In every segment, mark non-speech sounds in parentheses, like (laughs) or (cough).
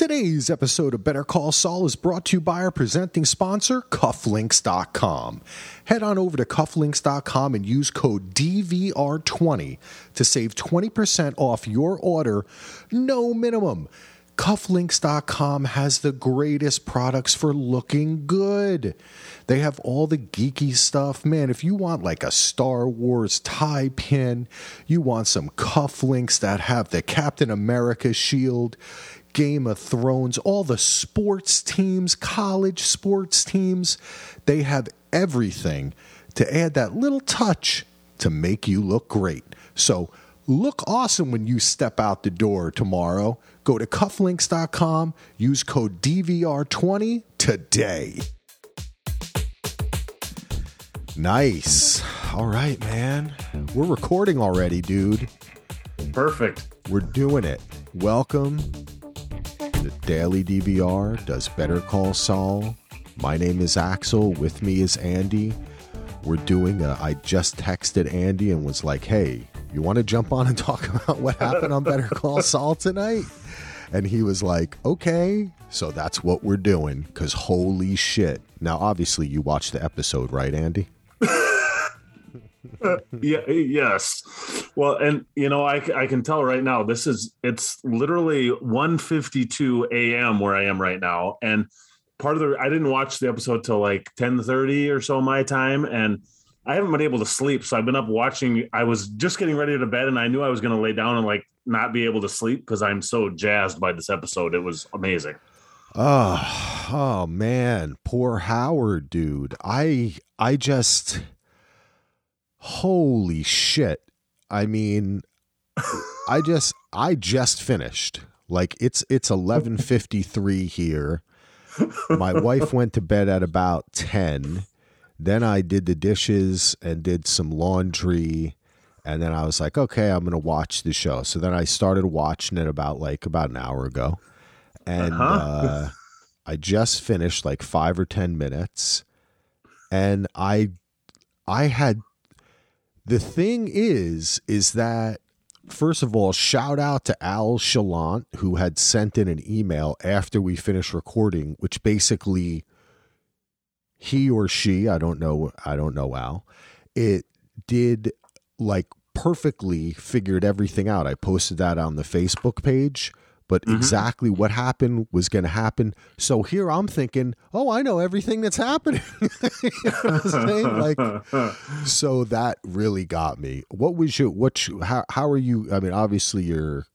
Today's episode of Better Call Saul is brought to you by our presenting sponsor, Cufflinks.com. Head on over to Cufflinks.com and use code DVR20 to save 20% off your order, no minimum. Cufflinks.com has the greatest products for looking good. They have all the geeky stuff. Man, if you want like a Star Wars tie pin, you want some cufflinks that have the Captain America shield, Game of Thrones, all the sports teams, college sports teams, they have everything to add that little touch to make you look great. So, look awesome when you step out the door tomorrow. Go to cufflinks.com, use code DVR20 today. Nice. All right, man. We're recording already, dude. Perfect. We're doing it. Welcome to Daily DVR does Better Call Saul. My name is Axel. With me is Andy. We're doing a, I just texted Andy and was like, hey, you want to jump on and (laughs) talk about what happened on Better Call Saul tonight? And he was like, okay. So that's what we're doing because holy shit. Now, obviously, you watched the episode, right, Andy? (laughs) (laughs) yeah yes. Well and you know I, I can tell right now this is it's literally 1.52 a.m where i am right now. And part of the i didn't watch the episode till like 10.30 or so my time and i haven't been able to sleep. So i've been up watching i was just getting ready to bed and i knew i was going to lay down and like not be able to sleep because i'm so jazzed by this episode. It was amazing. Oh oh man. Poor howard dude. I i just holy shit. I mean i just i just finished. Like it's it's 11:53 here. My wife went to bed at about 10 then i did the dishes and did some laundry. And then i was like okay i'm going to watch the show. So then i started watching it about like about an hour ago. And uh-huh. uh, i just finished like 5 or 10 minutes. And i i had the thing is, is that first of all, shout out to Al Chalant who had sent in an email after we finished recording, which basically he or she, I don't know, I don't know Al, it did like perfectly figured everything out. I posted that on the Facebook page but mm-hmm. exactly what happened was going to happen. So here I'm thinking, oh, I know everything that's happening. (laughs) you know Like, (laughs) so that really got me. What was your what? How how are you? I mean, obviously you're.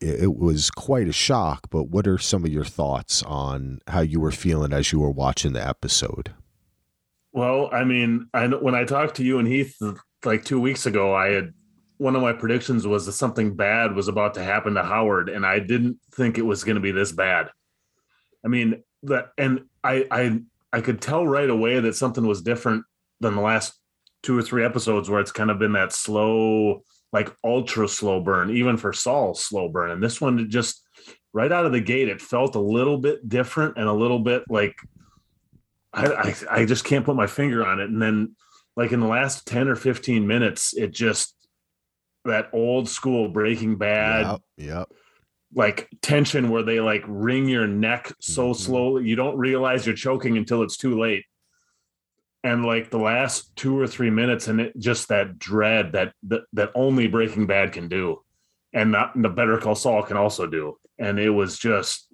It was quite a shock, but what are some of your thoughts on how you were feeling as you were watching the episode? Well, I mean, I when I talked to you and Heath like two weeks ago, I had one of my predictions was that something bad was about to happen to Howard, and I didn't think it was going to be this bad. I mean, that, and I, I, I could tell right away that something was different than the last two or three episodes, where it's kind of been that slow, like ultra slow burn, even for Saul, slow burn. And this one, just right out of the gate, it felt a little bit different and a little bit like I, I, I just can't put my finger on it. And then, like in the last ten or fifteen minutes, it just that old school Breaking Bad. Yep. yep. Like tension where they like wring your neck so mm-hmm. slowly you don't realize you're choking until it's too late. And like the last two or three minutes, and it just that dread that that, that only Breaking Bad can do, and not the Better Call Saul can also do. And it was just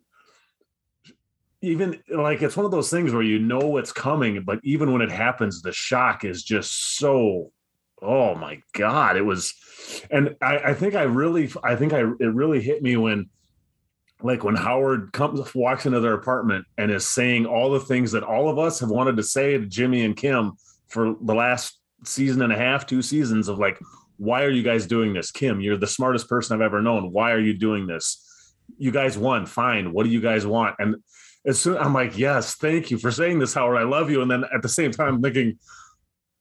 even like it's one of those things where you know it's coming, but even when it happens, the shock is just so oh my god it was and I, I, think i really i think i it really hit me when like when howard comes walks into their apartment and is saying all the things that all of us have wanted to say to jimmy and kim for the last season and a half two seasons of like why are you guys doing this? Kim you're the smartest person i've ever known. Why are you doing this? You guys won fine. What do you guys want? And as soon i'm like yes thank you for saying this howard. I love you. And then at the same time I'm thinking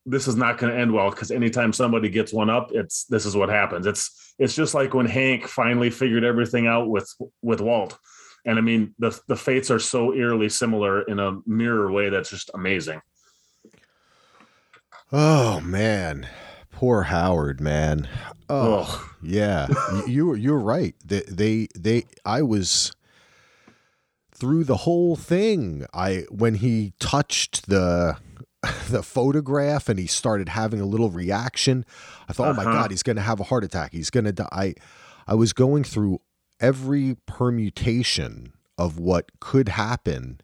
this is not going to end well because anytime somebody gets one up, it's this is what happens. It's it's just like when Hank finally figured everything out with with Walt. And I mean the the fates are so eerily similar in a mirror way that's just amazing. Oh man. Poor Howard, man. Oh, Ugh. yeah. (laughs) you you're right. They, they they I was through the whole thing. I when he touched the (laughs) the photograph and he started having a little reaction, I thought, Uh-huh. "Oh my god, he's going to have a heart attack. He's going to die." I, I was going through every permutation of what could happen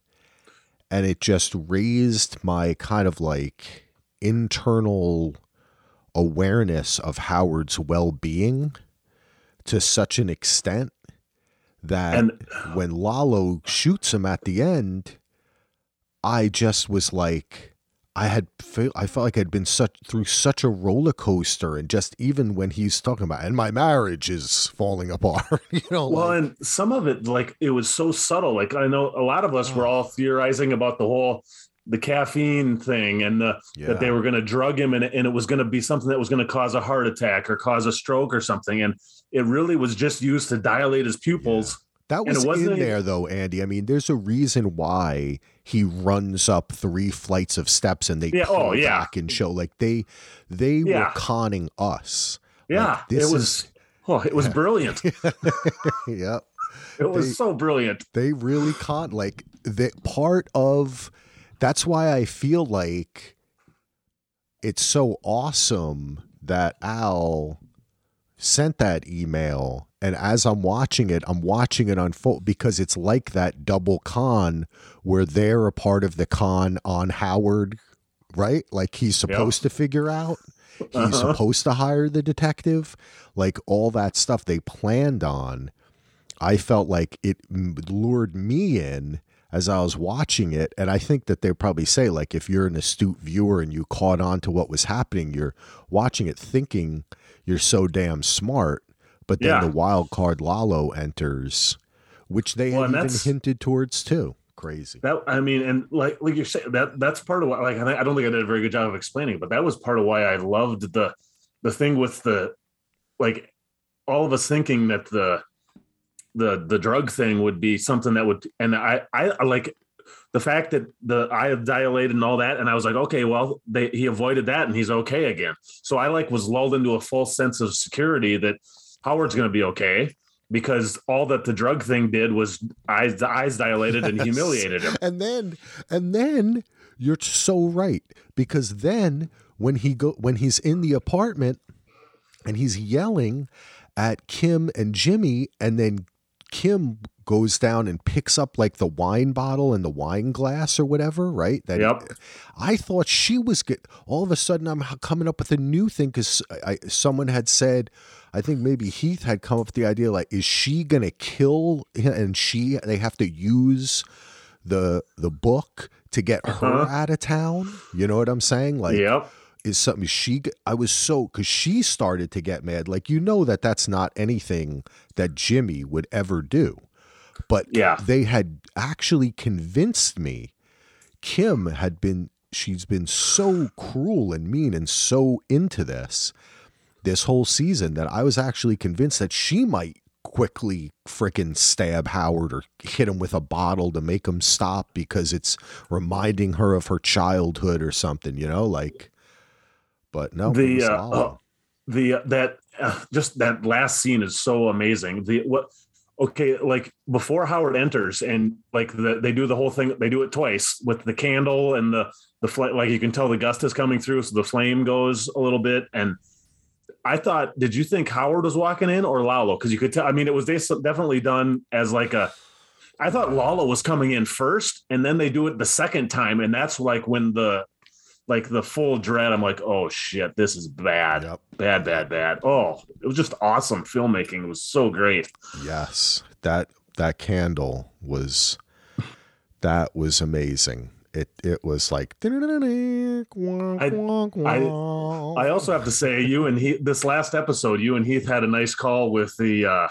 and it just raised my kind of like internal awareness of Howard's well-being to such an extent that And- when Lalo shoots him at the end, I just was like, I had feel I felt like I'd been such through such a roller coaster, and just even when he's talking about, and my marriage is falling apart, (laughs) you know. Well, like- and some of it, like it was so subtle. Like I know a lot of us were all theorizing about the whole the caffeine thing and the that they were going to drug him and, and it was going to be something that was going to cause a heart attack or cause a stroke or something. And it really was just used to dilate his pupils. That And it was in there though, Andy. I mean, there's a reason why he runs up three flights of steps and they Yeah, oh, pull oh, yeah. back and show like they they were conning us. Yeah, this it was. Oh, it was (laughs) brilliant. (laughs) Yep. It was They- so brilliant. They really con like the part of that's why I feel like it's so awesome that Al sent that email and as I'm watching it, I'm watching it unfold because it's like that double con where they're a part of the con on Howard, right? Like he's supposed to figure out. He's Uh-huh. supposed to hire the detective. Like all that stuff they planned on. I felt like it lured me in as I was watching it. And I think that they probably say, like, if you're an astute viewer and you caught on to what was happening, you're watching it thinking you're so damn smart. But then Yeah. the wild card Lalo enters, which they Well, had even hinted towards too. Crazy. That I mean, and like like you're saying that that's part of why. like I don't think I did a very good job of explaining, but that was part of why I loved the the thing with the like all of us thinking that the the the drug thing would be something that would and I I like the fact that the eye dilated and all that and I was like okay well they he avoided that and he's okay again so I like was lulled into a false sense of security that Howard's going to be okay because all that the drug thing did was eyes the eyes dilated and (laughs) humiliated him. And then and then you're so right because then when he go when he's in the apartment and he's yelling at Kim and Jimmy and then Kim goes down and picks up like the wine bottle and the wine glass or whatever, right? That Yep. I thought she was get all of a sudden I'm coming up with a new thing I someone had said I think maybe Heath had come up with the idea like is she going to kill him and she they have to use the the book to get her Uh-huh. out of town. You know what I'm saying? Like yep is something she I was so cuz she started to get mad like you know that that's not anything that Jimmy would ever do. But Yeah. they had actually convinced me. Kim had been she's been so cruel and mean and so into this this whole season that I was actually convinced that she might quickly frickin' stab Howard or hit him with a bottle to make him stop because it's reminding her of her childhood or something, you know, like but no, the uh, uh, the uh, that uh, just that last scene is so amazing. The what okay like before howard enters and like the, they do the whole thing they do it twice with the candle and the the fl- like you can tell the gust is coming through so the flame goes a little bit. And i thought did you think howard was walking in or lalo? Because you could tell i mean it was definitely done as like a i thought lalo was coming in first and then they do it the second time. And that's like when the like the full dread i'm like oh shit this is bad Yep. bad bad bad oh it was just awesome filmmaking it was so great Yes, that that candle was that was amazing. It it was like I, I also have to say you and he this last episode you and heath had a nice call with the uh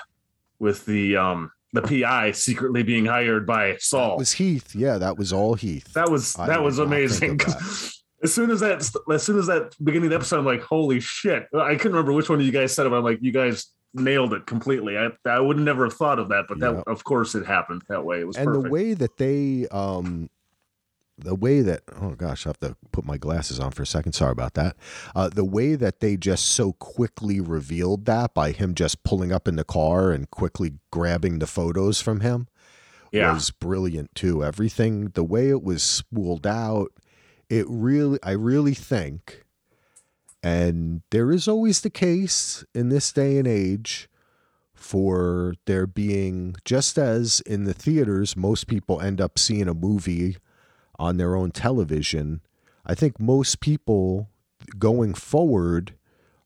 with the um the pi secretly being hired by saul That was Heath. Yeah, that was all Heath. that was that did was amazing of (laughs) as soon as that as soon as that beginning of the episode i'm like holy shit i couldn't remember which one of you guys said it but i'm like you guys nailed it completely i i would never have thought of that but that Yeah. of course it happened that way it was and perfect the way that they um the way that oh gosh i have to put my glasses on for a second sorry about that uh the way that they just so quickly revealed that by him just pulling up in the car and quickly grabbing the photos from him Yeah. was brilliant too. Everything, the way it was spooled out, it really, I really think, and there is always the case in this day and age for there being, just as in the theaters, most people end up seeing a movie on their own television. I think most people going forward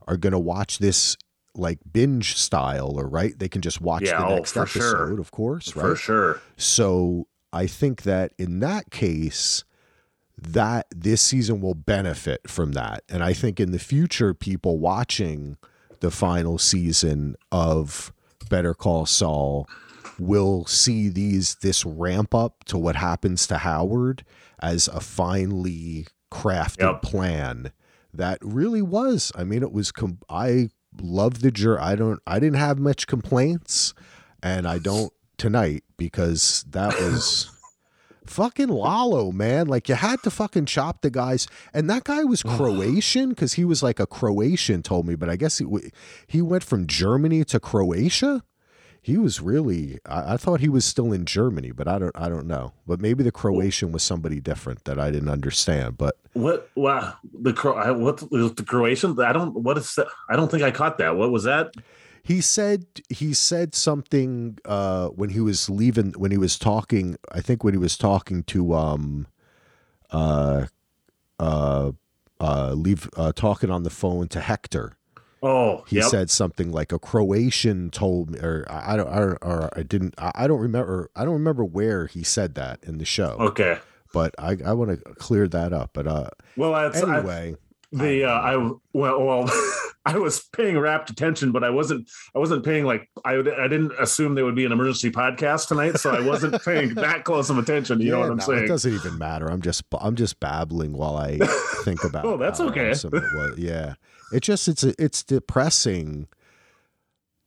are going to watch this like binge style or right they can just watch Yeah, the oh, next for episode sure. of course right For sure. so I think that in that case, that this season will benefit from that. And I think in the future, people watching the final season of Better Call Saul will see these this ramp up to what happens to Howard as a finely crafted Yep. plan that really was. I mean, it was. Com- I love the jur. I don't. I didn't have much complaints, and I don't tonight because that was fucking Lalo, man. Like you had to fucking chop the guys, and that guy was Croatian because he was like a Croatian. Told me, but I guess he he went from Germany to Croatia. He was really. I, I thought he was still in Germany, but I don't. I don't know. But maybe the Croatian was somebody different that I didn't understand. But What? Wow. The Cro- I- what the Croatian? I don't. What is that? I don't think I caught that. What was that? He said he said something uh, when he was leaving when he was talking. I think when he was talking to um uh uh uh leave uh, talking on the phone to Hector. Oh, He yep. said something like a Croatian told me, or I don't, I don't, or I didn't, I don't remember, I don't remember where he said that in the show, Okay. but I, I want to clear that up. But uh, Well, that's, I, anyway, the uh, I well, well (laughs) I was paying rapt attention, but I wasn't. I wasn't paying like I. I didn't assume there would be an emergency podcast tonight, so I wasn't (laughs) paying that close of attention. You know what I'm no, saying? It doesn't even matter. I'm just, I'm just babbling while I think (laughs) about. Oh, that's okay. awesome it. Yeah, it just, it's, it's depressing.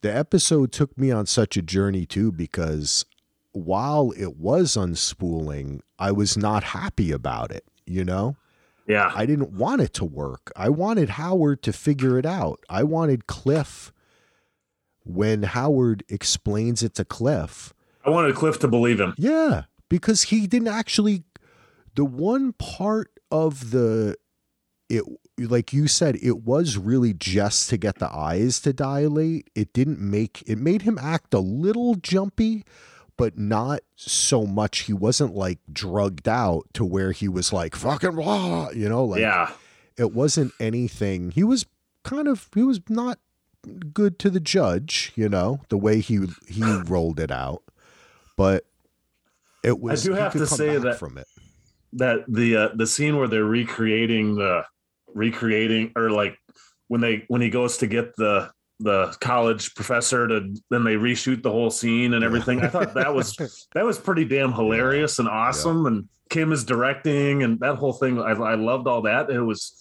The episode took me on such a journey too because while it was unspooling, I was not happy about it. You know. Yeah. I didn't want it to work. I wanted Howard to figure it out. I wanted Cliff when Howard explains it to Cliff. I wanted Cliff to believe him. Yeah, because he didn't actually the one part of the it like you said it was really just to get the eyes to dilate. It didn't make it made him act a little jumpy but not so much he wasn't like drugged out to where he was like fucking blah, you know, like yeah. it wasn't anything. He was kind of he was not good to the judge, you know, the way he he rolled it out. But it was. I do have to say that- from it. that the uh, the scene where they're recreating the recreating or like when they when he goes to get the the college professor to then they reshoot the whole scene and everything. I thought that was (laughs) that was pretty damn hilarious and awesome. And Kim is directing and that whole thing. I, I loved all that. It was,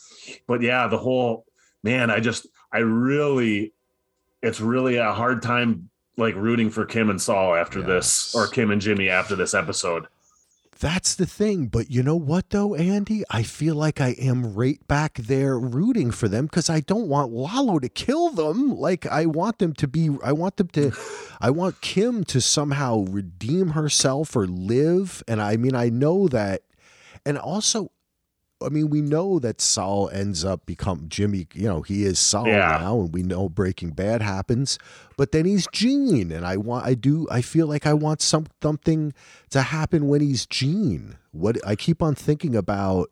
but yeah, the whole man. I just I really, it's really a hard time like rooting for Kim and Saul after this or Kim and Jimmy after this episode. That's the thing. But you know what, though, Andy? I feel like I am right back there rooting for them because I don't want Lalo to kill them. Like, I want them to be, I want them to, I want Kim to somehow redeem herself or live. And I mean, I know that. And also, I mean, we know that Saul ends up become Jimmy. You know, he is Saul Yeah. now, and we know Breaking Bad happens. But then he's Gene, and I want, I do, I feel like I want some something to happen when he's Gene. What I keep on thinking about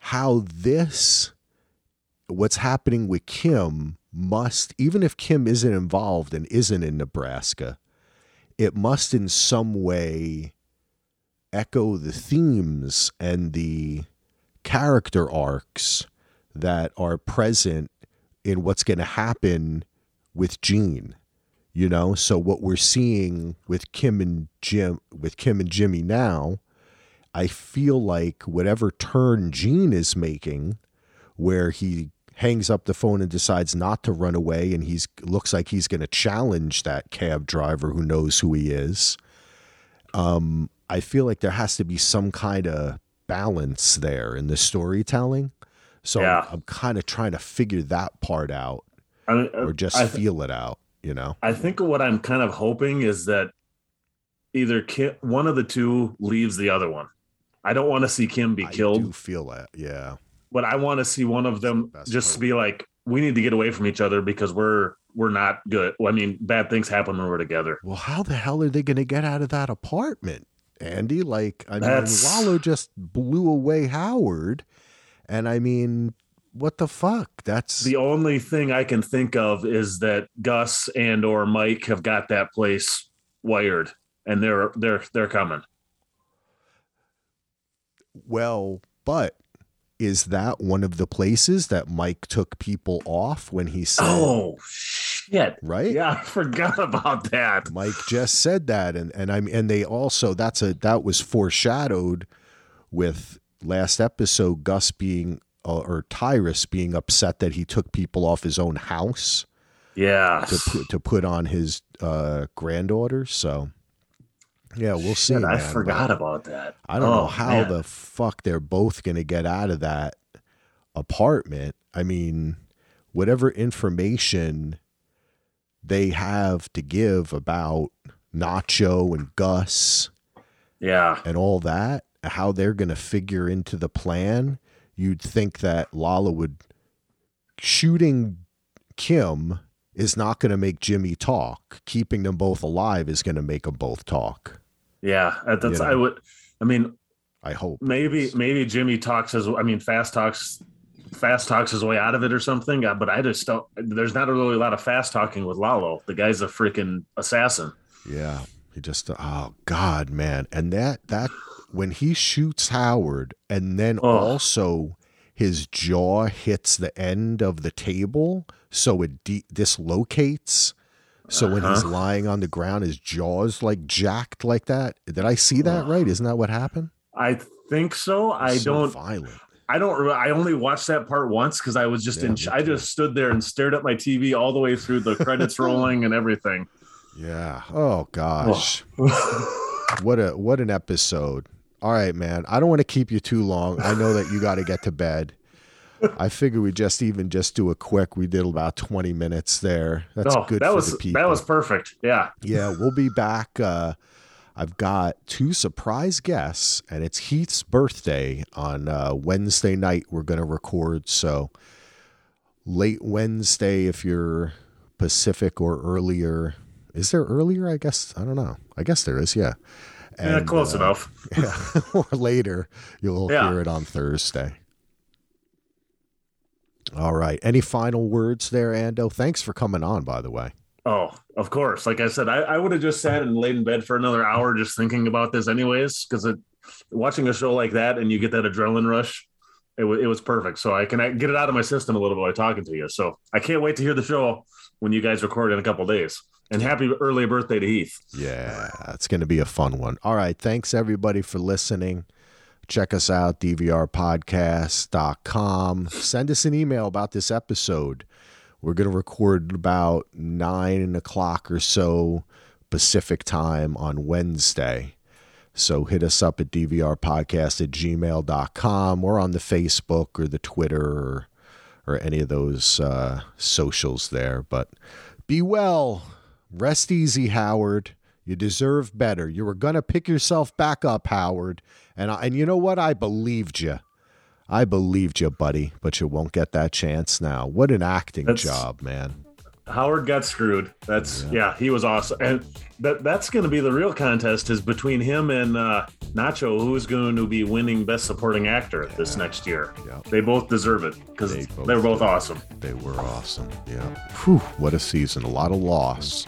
how this, what's happening with Kim, must even if Kim isn't involved and isn't in Nebraska, it must in some way echo the themes and the character arcs that are present in what's going to happen with Gene. You know, so what we're seeing with Kim and Jim, with Kim and Jimmy now, I feel like whatever turn Gene is making, where he hangs up the phone and decides not to run away, and he's looks like he's going to challenge that cab driver who knows who he is. Um, I feel like there has to be some kind of balance there in the storytelling. So Yeah. I'm, I'm kind of trying to figure that part out I, or just I, feel it out, you know? I think what I'm kind of hoping is that either Kim, one of the two leaves the other one. I don't want to see Kim be I killed, do feel that. Yeah. but I want to see one of them the just hope. be like, we need to get away from each other because we're we're not good. Well, I mean, bad things happen when we're together. Well, how the hell are they going to get out of that apartment, Andy? Like, I mean, That's- Lalo just blew away Howard, and I mean, what the fuck? That's The only thing I can think of is that Gus and or Mike have got that place wired, and they're they're they're coming. well, but is that one of the places that Mike took people off when he said, Oh shit! right? Yeah, (laughs) I forgot about that. Mike just said that, and and I'm and they also that's a that was foreshadowed with last episode Gus being uh, or Tyrus being upset that he took people off his own house Yeah, to put to put on his uh, granddaughter. So yeah, we'll see. Shit, I man, forgot about that. I don't know Oh, how man. the fuck they're both gonna get out of that apartment. I mean, whatever information they have to give about Nacho and Gus Yeah, and all that, how they're going to figure into the plan, you'd think that Lalo would shooting Kim is not going to make Jimmy talk. Keeping them both alive is going to make them both talk. yeah. That's You know. I would. I mean, I hope. maybe maybe Jimmy talks as I mean, fast talks. Fast talks his way out of it or something, uh, but I just don't. There's not really a lot of fast talking with Lalo. The guy's a freaking assassin. Yeah. He just oh god, man. And that that when he shoots Howard and then Oh. also his jaw hits the end of the table so it de- dislocates. So when he's Uh-huh. lying on the ground his jaw's like jacked like that. Did I see that right? Isn't that what happened? I think so. I So don't. violent. I don't. re- I only watched that part once because I was just Yeah, in. I just stood there and stared at my TV all the way through the credits (laughs) rolling and everything. Yeah. Oh gosh. (laughs) What a what an episode. All right, man. I don't want to keep you too long. I know that you got to get to bed. I figure we just even just do a quick. We did about 20 minutes there. That's oh, good that for was the people. that was perfect. Yeah. yeah, we'll be back uh I've got two surprise guests and it's Heath's birthday on uh Wednesday night we're going to record so late Wednesday if you're Pacific or earlier. Is there earlier? I guess I don't know. I guess there is, yeah. yeah, And, close uh, enough. (laughs) yeah, (laughs) or later you'll Yeah. hear it on Thursday. All right. Any final words there, Ando? Thanks for coming on, by the way. Oh, of course. Like I said, I, I would have just sat and laid in bed for another hour just thinking about this, anyways, because watching a show like that and you get that adrenaline rush, it, wa- it was perfect. So I can I get it out of my system a little bit by talking to you. So I can't wait to hear the show when you guys record in a couple days. And happy early birthday to Heath. Yeah, it's going to be a fun one. All right. Thanks, everybody, for listening. Check us out, dvrpodcast.com. Send us an email about this episode. We're going to record about 9 o'clock or so Pacific time on Wednesday. So hit us up at dvrpodcast at gmail.com or on the Facebook or the Twitter or, or any of those uh, socials there. But be well. Rest easy, Howard. You deserve better. You were going to pick yourself back up, Howard. And, I, and you know what? I believed you. I believed you, buddy, but you won't get that chance now. What an acting That's- job, man. Howard got screwed. That's yeah, he was awesome. And that that's going to be the real contest is between him and uh, Nacho, who's going to be winning Best Supporting Actor this next year. Yeah. They both deserve it because They they, were both awesome. They were awesome. Yeah. Whew, what a season. A lot of loss.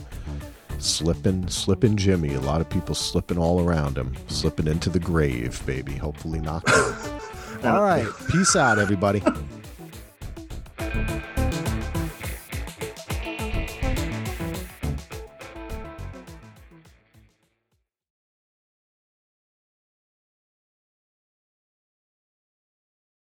Slipping, slipping Jimmy. A lot of people slipping all around him. Slipping into the grave, baby. Hopefully not. (laughs) all right. Peace out, everybody. (laughs)